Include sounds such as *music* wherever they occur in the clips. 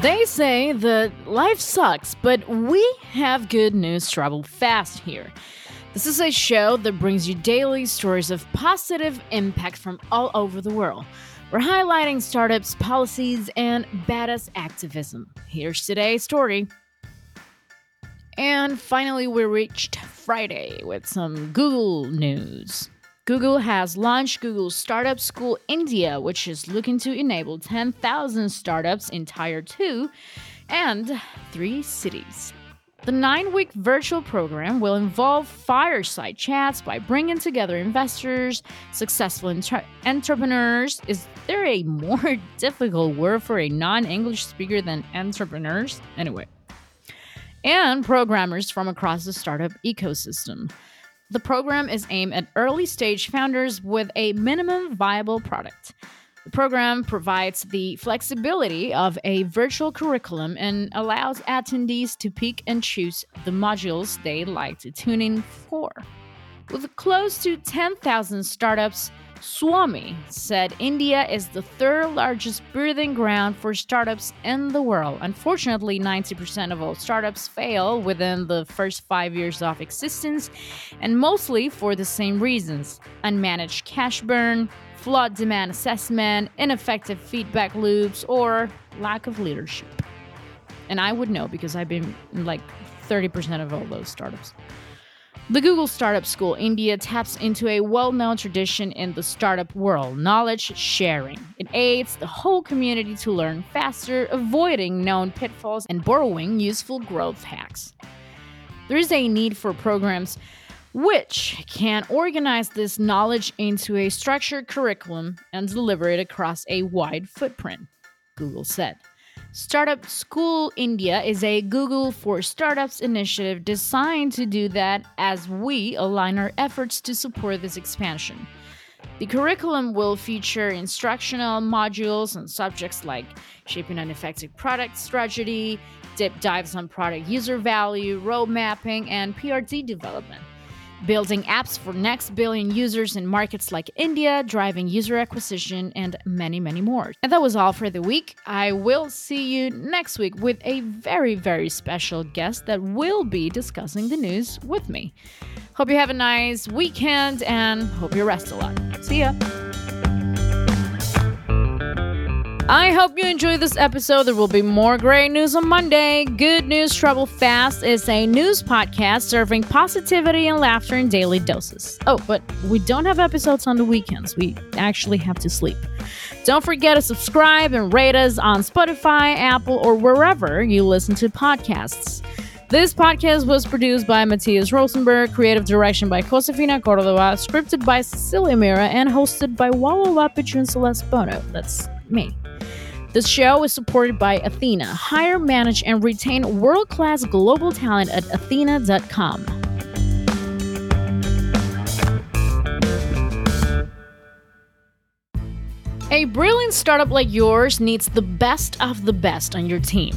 They say that life sucks, but we have good news travel fast here. This is a show that brings you daily stories of positive impact from all over the world. We're highlighting startups, policies, and badass activism. Here's today's story. And finally, we reached Friday with some Google news. Google has launched Google Startup School India, which is looking to enable 10,000 startups in Tier 2 and three cities. The nine week virtual program will involve fireside chats by bringing together investors, successful entrepreneurs. Is there a more *laughs* difficult word for a non English speaker than entrepreneurs? Anyway, and programmers from across the startup ecosystem. The program is aimed at early stage founders with a minimum viable product. The program provides the flexibility of a virtual curriculum and allows attendees to pick and choose the modules they'd like to tune in for. With close to 10,000 startups, Swami said India is the third largest breeding ground for startups in the world. Unfortunately, 90% of all startups fail within the first five years of existence, and mostly for the same reasons unmanaged cash burn, flawed demand assessment, ineffective feedback loops, or lack of leadership. And I would know because I've been like 30% of all those startups. The Google Startup School India taps into a well known tradition in the startup world knowledge sharing. It aids the whole community to learn faster, avoiding known pitfalls and borrowing useful growth hacks. There is a need for programs which can organize this knowledge into a structured curriculum and deliver it across a wide footprint, Google said. Startup School India is a Google for Startups initiative designed to do that as we align our efforts to support this expansion. The curriculum will feature instructional modules on subjects like shaping an effective product strategy, deep dives on product user value, road mapping, and PRD development building apps for next billion users in markets like India, driving user acquisition, and many, many more. And that was all for the week. I will see you next week with a very, very special guest that will be discussing the news with me. Hope you have a nice weekend and hope you rest a lot. See ya. I hope you enjoyed this episode. There will be more great news on Monday. Good News Travel Fast is a news podcast serving positivity and laughter in daily doses. Oh, but we don't have episodes on the weekends. We actually have to sleep. Don't forget to subscribe and rate us on Spotify, Apple, or wherever you listen to podcasts. This podcast was produced by Matthias Rosenberg, creative direction by Josefina Cordova, scripted by Cecilia Mira, and hosted by Walla Lapich and Celeste Bono. That's me. This show is supported by Athyna. Hire, manage, and retain world class global talent at athyna.com. A brilliant startup like yours needs the best of the best on your team.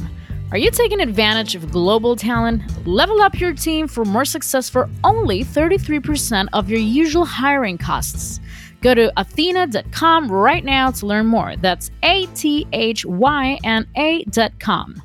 Are you taking advantage of global talent? Level up your team for more success for only 33% of your usual hiring costs. Go to athyna.com right now to learn more. That's A T H Y N A.com.